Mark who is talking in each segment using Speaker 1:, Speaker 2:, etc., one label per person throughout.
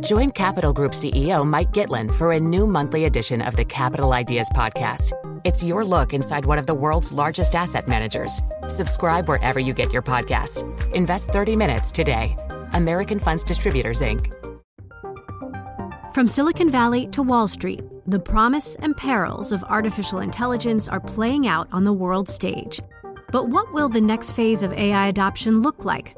Speaker 1: Join Capital Group CEO Mike Gitlin for a new monthly edition of the Capital Ideas Podcast. It's your look inside one of the world's largest asset managers. Subscribe wherever you get your podcasts. Invest 30 minutes today. American Funds Distributors, Inc.
Speaker 2: From Silicon Valley to Wall Street, the promise and perils of artificial intelligence are playing out on the world stage. But what will the next phase of AI adoption look like?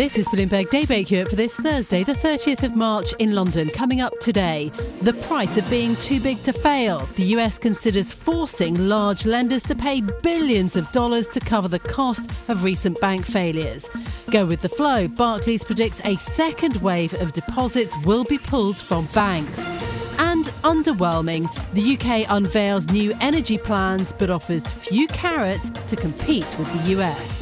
Speaker 3: This is Bloomberg Daybreak for this Thursday, the 30th of March in London. Coming up today, the price of being too big to fail. The US considers forcing large lenders to pay billions of dollars to cover the cost of recent bank failures. Go with the flow. Barclays predicts a second wave of deposits will be pulled from banks. And underwhelming, the UK unveils new energy plans but offers few carrots to compete with the US.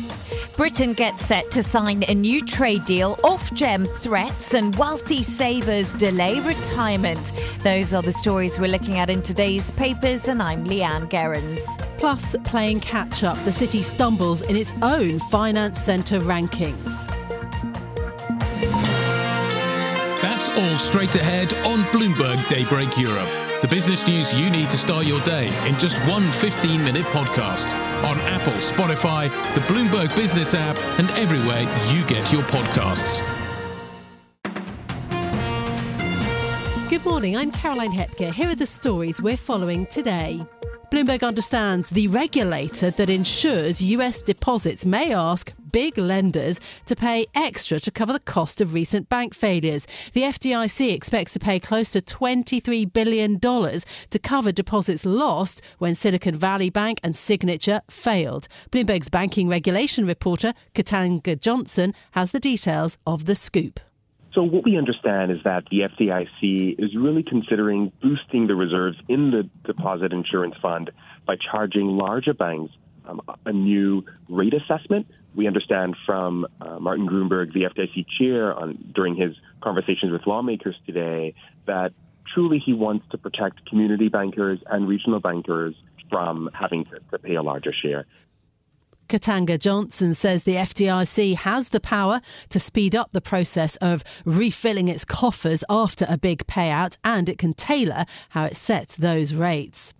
Speaker 4: Britain gets set to sign a new trade deal, Ofgem threats, and wealthy savers delay retirement. Those are the stories we're looking at in today's papers, and I'm Leanne Gerrans.
Speaker 3: Plus, playing catch up, the city stumbles in its own finance centre rankings.
Speaker 5: That's all straight ahead on Bloomberg Daybreak Europe. The business news you need to start your day in just one 15 minute podcast on Apple, Spotify, the Bloomberg Business app, and everywhere you get your podcasts.
Speaker 3: Good morning, I'm Caroline Hepker. Here are the stories we're following today. Bloomberg understands the regulator that ensures US deposits may ask big lenders to pay extra to cover the cost of recent bank failures. The FDIC expects to pay close to $23 billion to cover deposits lost when Silicon Valley Bank and Signature failed. Bloomberg's banking regulation reporter, Katanga Johnson, has the details of the scoop.
Speaker 6: So what we understand is that the FDIC is really considering boosting the reserves in the deposit insurance fund by charging larger banks um, a new rate assessment. We understand from uh, Martin Gruenberg, the FDIC chair, on, during his conversations with lawmakers today, that truly he wants to protect community bankers and regional bankers from having to, to pay a larger share.
Speaker 3: Katanga Johnson says the FDIC has the power to speed up the process of refilling its coffers after a big payout and it can tailor how it sets those rates.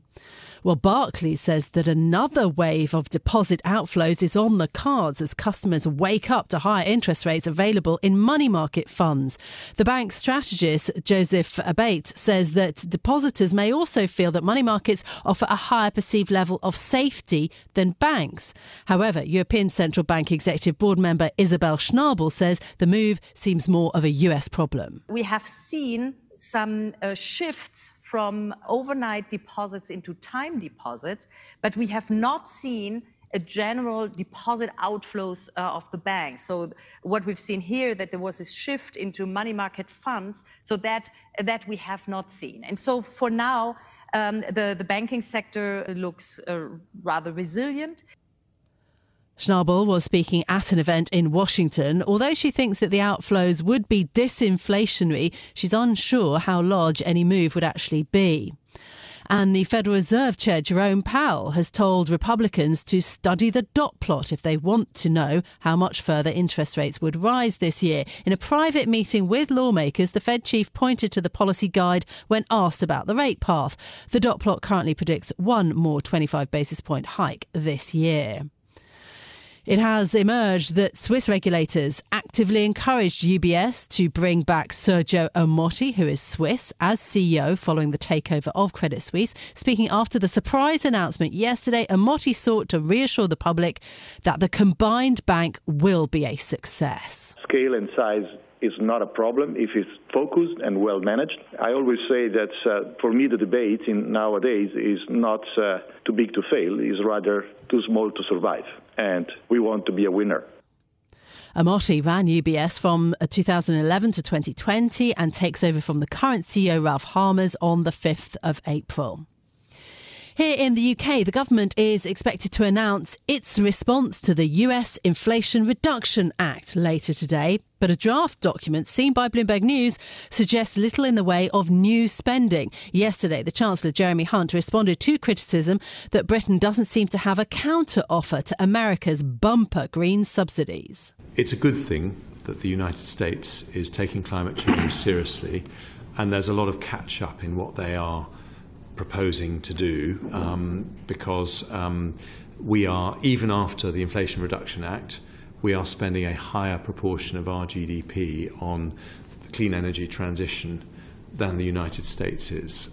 Speaker 3: Well, Barclays says that another wave of deposit outflows is on the cards as customers wake up to higher interest rates available in money market funds. The bank's strategist, Joseph Abate, says that depositors may also feel that money markets offer a higher perceived level of safety than banks. However, European Central Bank Executive Board member Isabel Schnabel says the move seems more of a US problem.
Speaker 7: We have seen some uh, shifts from overnight deposits into time deposits, but we have not seen a general deposit outflows uh, of the bank. So what we've seen here that there was a shift into money market funds, so that that we have not seen. And so for now, um, the the banking sector looks uh, rather resilient.
Speaker 3: Schnabel was speaking at an event in Washington. Although she thinks that the outflows would be disinflationary, she's unsure how large any move would actually be. And the Federal Reserve Chair Jerome Powell has told Republicans to study the dot plot if they want to know how much further interest rates would rise this year. In a private meeting with lawmakers, the Fed chief pointed to the policy guide when asked about the rate path. The dot plot currently predicts one more 25 basis point hike this year. It has emerged that Swiss regulators actively encouraged UBS to bring back Sergio Ermotti, who is Swiss, as CEO following the takeover of Credit Suisse. Speaking after the surprise announcement yesterday, Ermotti sought to reassure the public that the combined bank will be a success.
Speaker 8: Scale and size is not a problem if it's focused and well managed. I always say that uh, for me the debate in nowadays is not uh, too big to fail, is rather too small to survive. And we want to be a winner.
Speaker 3: Ermotti ran UBS from uh, 2011 to 2020 and takes over from the current CEO Ralph Hamers on the 5th of April. Here in the UK, the government is expected to announce its response to the US Inflation Reduction Act later today. But a draft document seen by Bloomberg News suggests little in the way of new spending. Yesterday, the Chancellor Jeremy Hunt responded to criticism that Britain doesn't seem to have a counter offer to America's bumper green subsidies.
Speaker 9: It's a good thing that the United States is taking climate change seriously, and there's a lot of catch up in what they are proposing to do um, because um, we are, even after the Inflation Reduction Act, we are spending a higher proportion of our GDP on the clean energy transition than the United States is.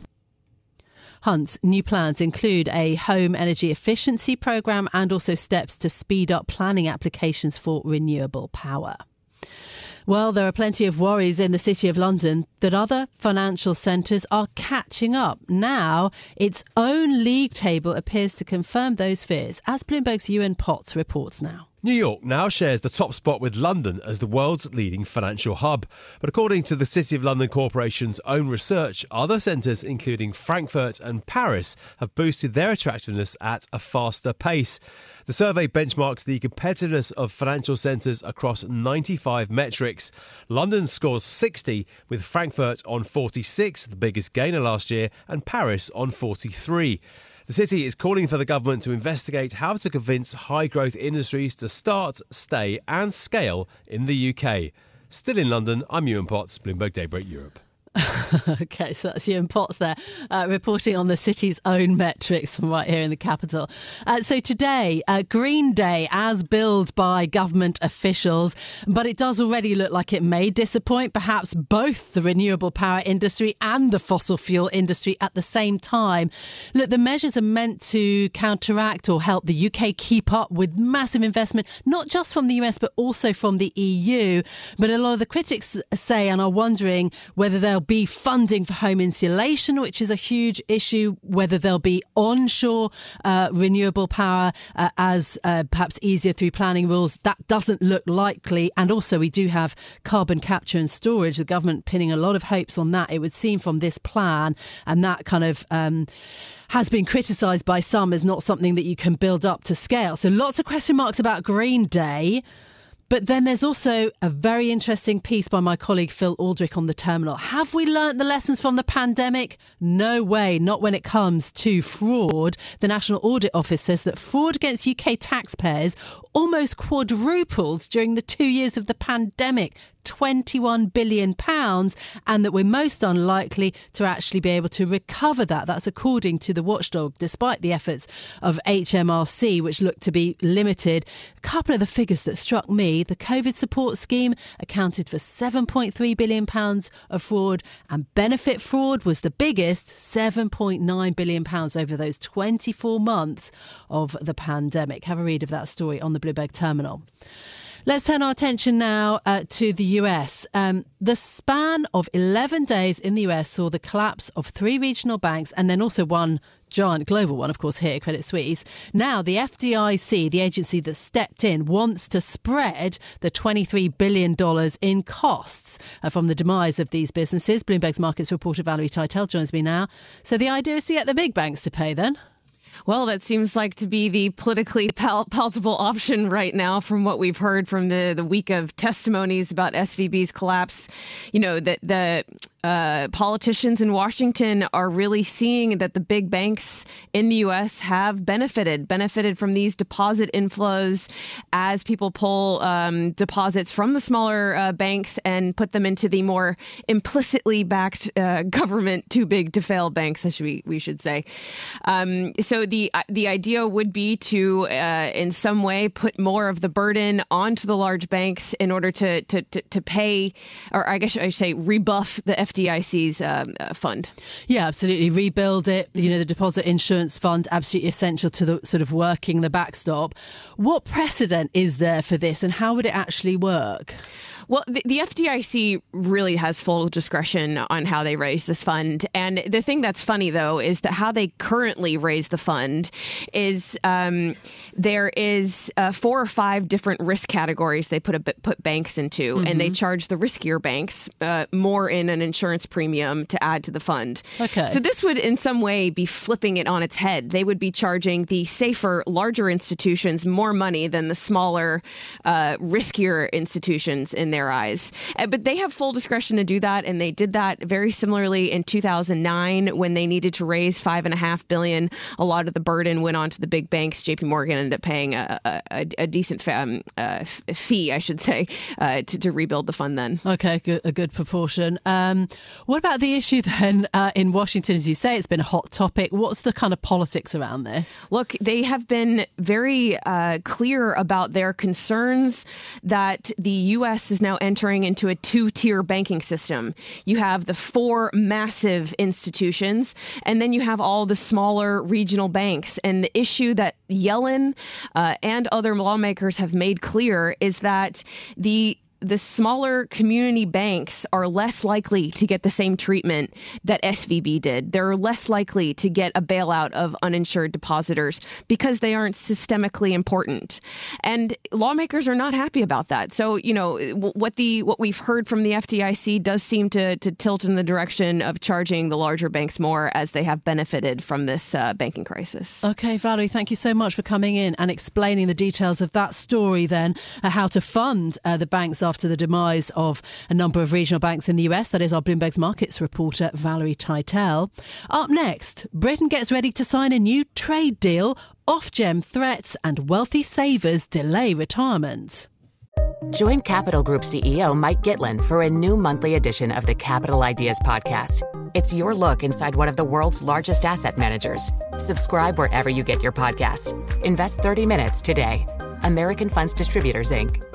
Speaker 3: Hunt's new plans include a home energy efficiency programme and also steps to speed up planning applications for renewable power. Well, there are plenty of worries in the City of London that other financial centres are catching up. Now, its own league table appears to confirm those fears, as Bloomberg's Ewan Potts reports now.
Speaker 10: New York now shares the top spot with London as the world's leading financial hub. But according to the City of London Corporation's own research, other centres, including Frankfurt and Paris, have boosted their attractiveness at a faster pace. The survey benchmarks the competitiveness of financial centres across 95 metrics. London scores 60, with Frankfurt on 46, the biggest gainer last year, and Paris on 43. The city is calling for the government to investigate how to convince high growth industries to start, stay, and scale in the UK. Still in London, I'm Ewan Potts, Bloomberg Daybreak Europe.
Speaker 3: okay, so that's Ewan Potts there, uh, reporting on the city's own metrics from right here in the capital. Uh, so today, uh, Green Day, as billed by government officials, but it does already look like it may disappoint perhaps both the renewable power industry and the fossil fuel industry at the same time. Look, the measures are meant to counteract or help the UK keep up with massive investment, not just from the US, but also from the EU. But a lot of the critics say and are wondering whether they'll be funding for home insulation, which is a huge issue, whether there'll be onshore uh, renewable power uh, as uh, perhaps easier through planning rules. That doesn't look likely. And also, we do have carbon capture and storage. The government pinning a lot of hopes on that, it would seem, from this plan. And that kind of. Um, has been criticised by some as not something that you can build up to scale. So lots of question marks about Green Day. But then there's also a very interesting piece by my colleague Phil Aldrick on the terminal. Have we learnt the lessons from the pandemic? No way, not when it comes to fraud. The National Audit Office says that fraud against UK taxpayers almost quadrupled during the two years of the pandemic. 21 billion pounds and that we're most unlikely to actually be able to recover that. That's according to the watchdog despite the efforts of HMRC which looked to be limited. A couple of the figures that struck me the covid support scheme accounted for 7.3 billion pounds of fraud and benefit fraud was the biggest 7.9 billion pounds over those 24 months of the pandemic. Have a read of that story on the Bloomberg terminal Let's turn our attention now uh, to the US. Um, the span of 11 days in the US saw the collapse of three regional banks and then also one giant global one, of course, here, Credit Suisse. Now, the FDIC, the agency that stepped in, wants to spread the $23 billion in costs uh, from the demise of these businesses. Bloomberg's markets reporter Valerie Tytel joins me now. So the idea is to get the big banks to pay then?
Speaker 11: Well, that seems like to be the politically pal- palatable option right now from what we've heard from the, the week of testimonies about SVB's collapse. You know, that the uh, politicians in Washington are really seeing that the big banks in the U.S. have benefited, benefited from these deposit inflows as people pull um, deposits from the smaller uh, banks and put them into the more implicitly backed uh, government too big to fail banks, as we, we should say. Um, so the uh, the idea would be to, uh, in some way, put more of the burden onto the large banks in order to to, to, to pay, or I guess I should say, rebuff the FD FDIC's uh, fund.
Speaker 3: Yeah, absolutely. Rebuild it. You know, the deposit insurance fund, absolutely essential to the sort of working the backstop. What precedent is there for this and how would it actually work?
Speaker 11: Well, the, the, FDIC really has full discretion on how they raise this fund. And the thing that's funny, though, is that how they currently raise the fund is um, there is uh, four or five different risk categories they put a, put banks into, mm-hmm. and they mm-hmm. charge the riskier banks uh, more in an insurance premium to add to the fund.
Speaker 3: Okay.
Speaker 11: So this would, in some way, be flipping it on its head. They would be charging the safer, larger institutions more money than the smaller, uh, riskier institutions in their eyes. Uh, but they have full discretion to do that, and they did that very similarly in 2009 when they needed to raise five and a half billion. A lot of the burden went on to the big banks. J.P. Morgan ended up paying a, a, a decent um, uh, fee, I should say, uh, to, to, rebuild the fund. Then,
Speaker 3: okay, good, a good proportion. Um, what about the issue then uh, in Washington? As you say, it's been a hot topic. What's the kind of politics around this?
Speaker 11: Look, they have been very uh, clear about their concerns that the U.S. is now entering into a two tier banking system. You have the four massive institutions, and then you have all the smaller regional banks. And the issue that Yellen uh, and other lawmakers have made clear is that the the smaller community banks are less likely to get the same treatment that SVB did. They're less likely to get a bailout of uninsured depositors because they aren't systemically important. And lawmakers are not happy about that. So, you know, what the what we've heard from the FDIC does seem to, to tilt in the direction of charging the larger banks more as they have benefited from this uh, banking crisis.
Speaker 3: Okay, Valerie, thank you so much for coming in and explaining the details of that story then, uh, how to fund uh, the banks after after the demise of a number of regional banks in the US. That is our Bloomberg's markets reporter, Valerie Tytel. Up next, Britain gets ready to sign a new trade deal. Ofgem threats and wealthy savers delay retirement.
Speaker 1: Join Capital Group CEO Mike Gitlin for a new monthly edition of the Capital Ideas Podcast. It's your look inside one of the world's largest asset managers. Subscribe wherever you get your podcast. Invest 30 minutes today. American Funds Distributors, Inc.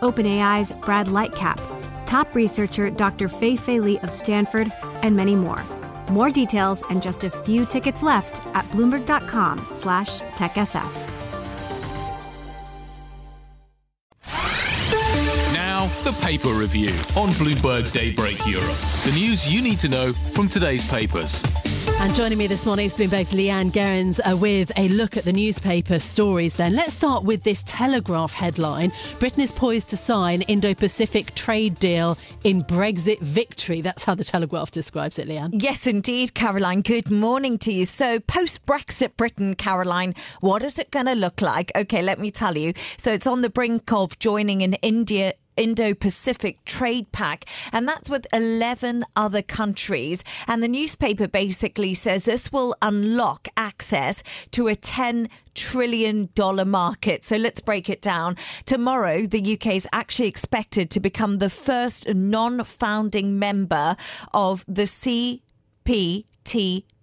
Speaker 2: OpenAI's Brad Lightcap, top researcher Dr. Fei Fei Li of Stanford, and many more. More details and just a few tickets left at bloomberg.com slash techsf.
Speaker 5: Now, the paper review on Bloomberg Daybreak Europe. The news you need to know from today's papers.
Speaker 3: And joining me this morning Bloomberg's Leanne Gerrans uh, with a look at the newspaper stories then. Let's start with this Telegraph headline. Britain is poised to sign Indo-Pacific trade deal in Brexit victory. That's how the Telegraph describes it, Leanne.
Speaker 4: Yes, indeed, Caroline. Good morning to you. So post-Brexit Britain, Caroline, what is it going to look like? Okay, let me tell you. So it's on the brink of joining an India Indo Pacific Trade Pact, and that's with 11 other countries. And the newspaper basically says this will unlock access to a 10 trillion dollar market. So let's break it down. Tomorrow, the UK is actually expected to become the first non founding member of the CP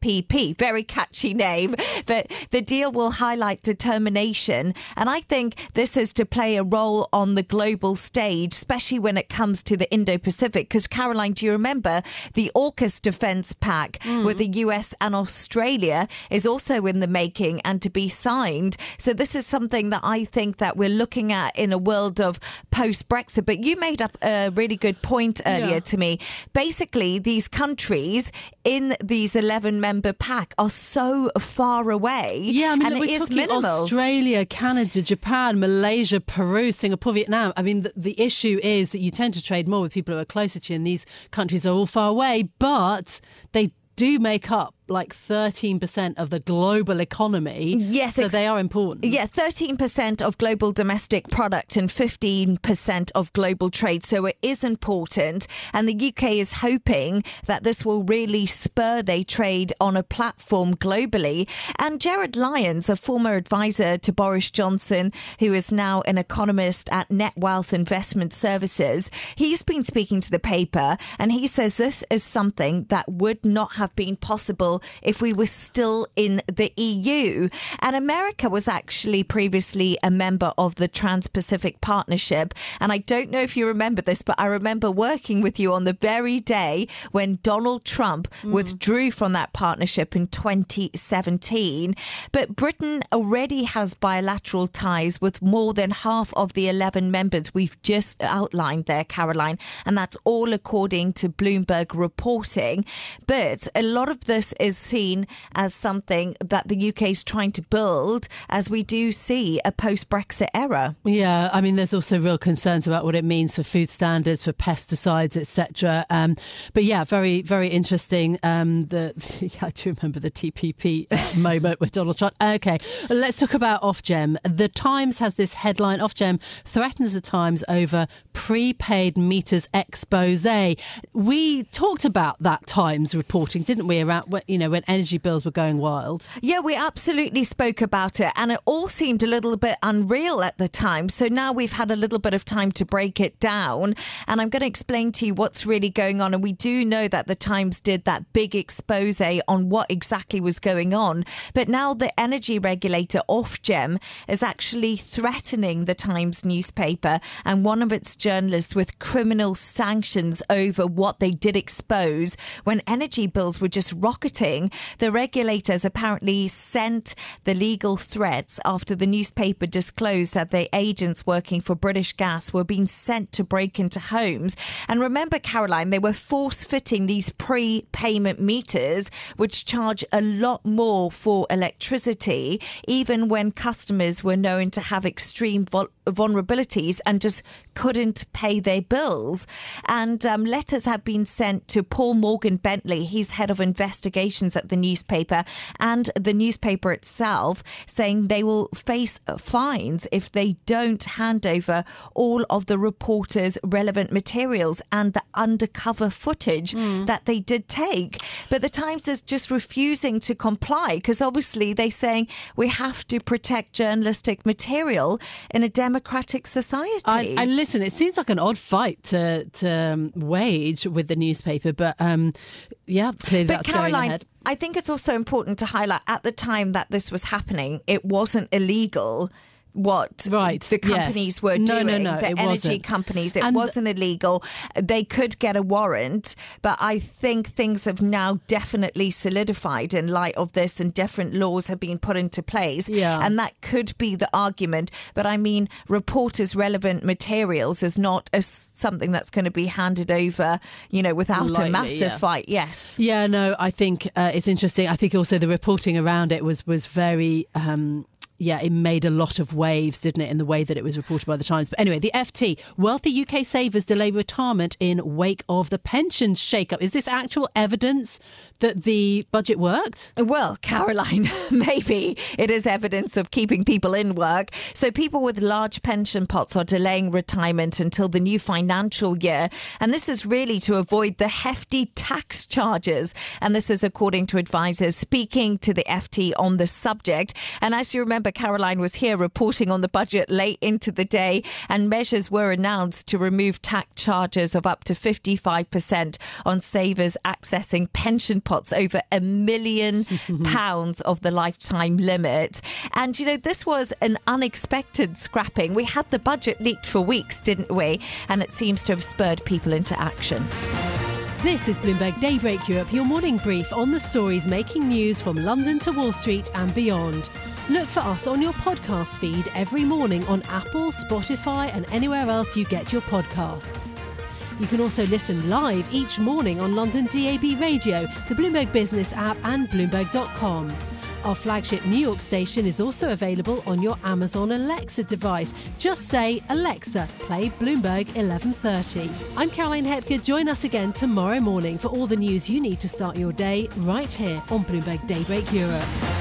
Speaker 4: TPP. Very catchy name. But the deal will highlight determination. And I think this is to play a role on the global stage, especially when it comes to the Indo Pacific. Because, Caroline, do you remember the AUKUS Defence Pact mm. with the US and Australia is also in the making and to be signed. So this is something that I think that we're looking at in a world of post Brexit. But you made up a really good point earlier yeah. to me. Basically, these countries in these these 11 member pack are so far away.
Speaker 3: Yeah, I mean,
Speaker 4: and
Speaker 3: we're talking
Speaker 4: minimal.
Speaker 3: Australia, Canada, Japan, Malaysia, Peru, Singapore, Vietnam. I mean, the, the issue is that you tend to trade more with people who are closer to you, and these countries are all far away, but they do make up like 13% of the global economy.
Speaker 4: Yes,
Speaker 3: So they are important.
Speaker 4: Yeah, 13% of global domestic product and 15% of global trade. So it is important. And the UK is hoping that this will really spur their trade on a platform globally. And Gerard Lyons, a former advisor to Boris Johnson, who is now an economist at Net Wealth Investment Services, he's been speaking to the paper and he says this is something that would not have been possible if we were still in the EU. And America was actually previously a member of the Trans Pacific Partnership. And I don't know if you remember this, but I remember working with you on the very day when Donald Trump hmm. withdrew from that partnership in 2017. But Britain already has bilateral ties with more than half of the 11 members we've just outlined there, Caroline. And that's all according to Bloomberg reporting. But a lot of this is seen as something that the UK is trying to build as we do see a post Brexit era.
Speaker 3: Yeah, I mean, there's also real concerns about what it means for food standards, for pesticides, etc. Um, but yeah, very, very interesting. Um, the yeah, I do remember the TPP uh, moment with Donald Trump. Okay, let's talk about Ofgem. The Times has this headline: Ofgem threatens the Times over prepaid meters expose. We talked about that Times reporting, didn't we? Around you know when energy bills were going wild.
Speaker 4: Yeah, we absolutely spoke about it, and it all seemed a little bit unreal at the time. So now we've had a little bit of time to break it down, and I'm going to explain to you what's really going on. And we do know that the Times did that big expose on what exactly was going on, but now the energy regulator Ofgem is actually threatening the Times newspaper and one of its journalists with criminal sanctions over what they did expose when energy bills were just rocketing. The regulators apparently sent the legal threats after the newspaper disclosed that the agents working for British Gas were being sent to break into homes. And remember, Caroline, they were force fitting these pre payment meters, which charge a lot more for electricity, even when customers were known to have extreme vul- vulnerabilities and just couldn't pay their bills. And um, letters have been sent to Paul Morgan Bentley, he's head of at the newspaper, and the newspaper itself, saying they will face fines if they don't hand over all of the reporters' relevant materials and the undercover footage that they did take. But the Times is just refusing to comply because obviously they're saying we have to protect journalistic material in a democratic society.
Speaker 3: I, I listen. It seems like an odd fight to to um, wage with the newspaper, but um, yeah, clearly
Speaker 4: But Caroline. I think it's also important to highlight at the time that this was happening, it wasn't illegal. What
Speaker 3: Right,
Speaker 4: the
Speaker 3: yes.
Speaker 4: companies were
Speaker 3: No,
Speaker 4: doing,
Speaker 3: no, no,
Speaker 4: the energy
Speaker 3: wasn't.
Speaker 4: companies, it
Speaker 3: And-
Speaker 4: wasn't illegal. They could get a warrant, but I think things have now definitely solidified in light of this, and different laws have been put into place.
Speaker 3: Yeah.
Speaker 4: and that could be the argument. But I mean, reporters' relevant materials is not a, something that's going to be handed over, you know, without
Speaker 3: Lightly,
Speaker 4: a massive
Speaker 3: yeah.
Speaker 4: fight. Yes.
Speaker 3: Yeah, no, I think uh, it's interesting. I think also the reporting around it was was very. Um, yeah, it made a lot of waves, didn't it, in the way that it was reported by the Times. But anyway, the FT, wealthy UK savers delay retirement in wake of the pensions shake-up. Is this actual evidence that the budget worked?
Speaker 4: Well, Caroline, maybe it is evidence of keeping people in work. So people with large pension pots are delaying retirement until the new financial year. And this is really to avoid the hefty tax charges. And this is according to advisors speaking to the FT on the subject. And as you remember, Caroline was here reporting on the budget late into the day, and measures were announced to remove tax charges of up to 55% on savers accessing pension pots over a million pounds of the lifetime limit. And, you know, this was an unexpected scrapping. We had the budget leaked for weeks, didn't we? And it seems to have spurred people into action.
Speaker 3: This is Bloomberg Daybreak Europe, your morning brief on the stories making news from London to Wall Street and beyond. Look for us on your podcast feed every morning on Apple, Spotify, and anywhere else you get your podcasts. You can also listen live each morning on London DAB Radio, the Bloomberg Business app, and Bloomberg.com. Our flagship New York station is also available on your Amazon Alexa device. Just say, Alexa, play Bloomberg 1130. I'm Caroline Hepker. Join us again tomorrow morning for all the news you need to start your day right here on Bloomberg Daybreak Europe.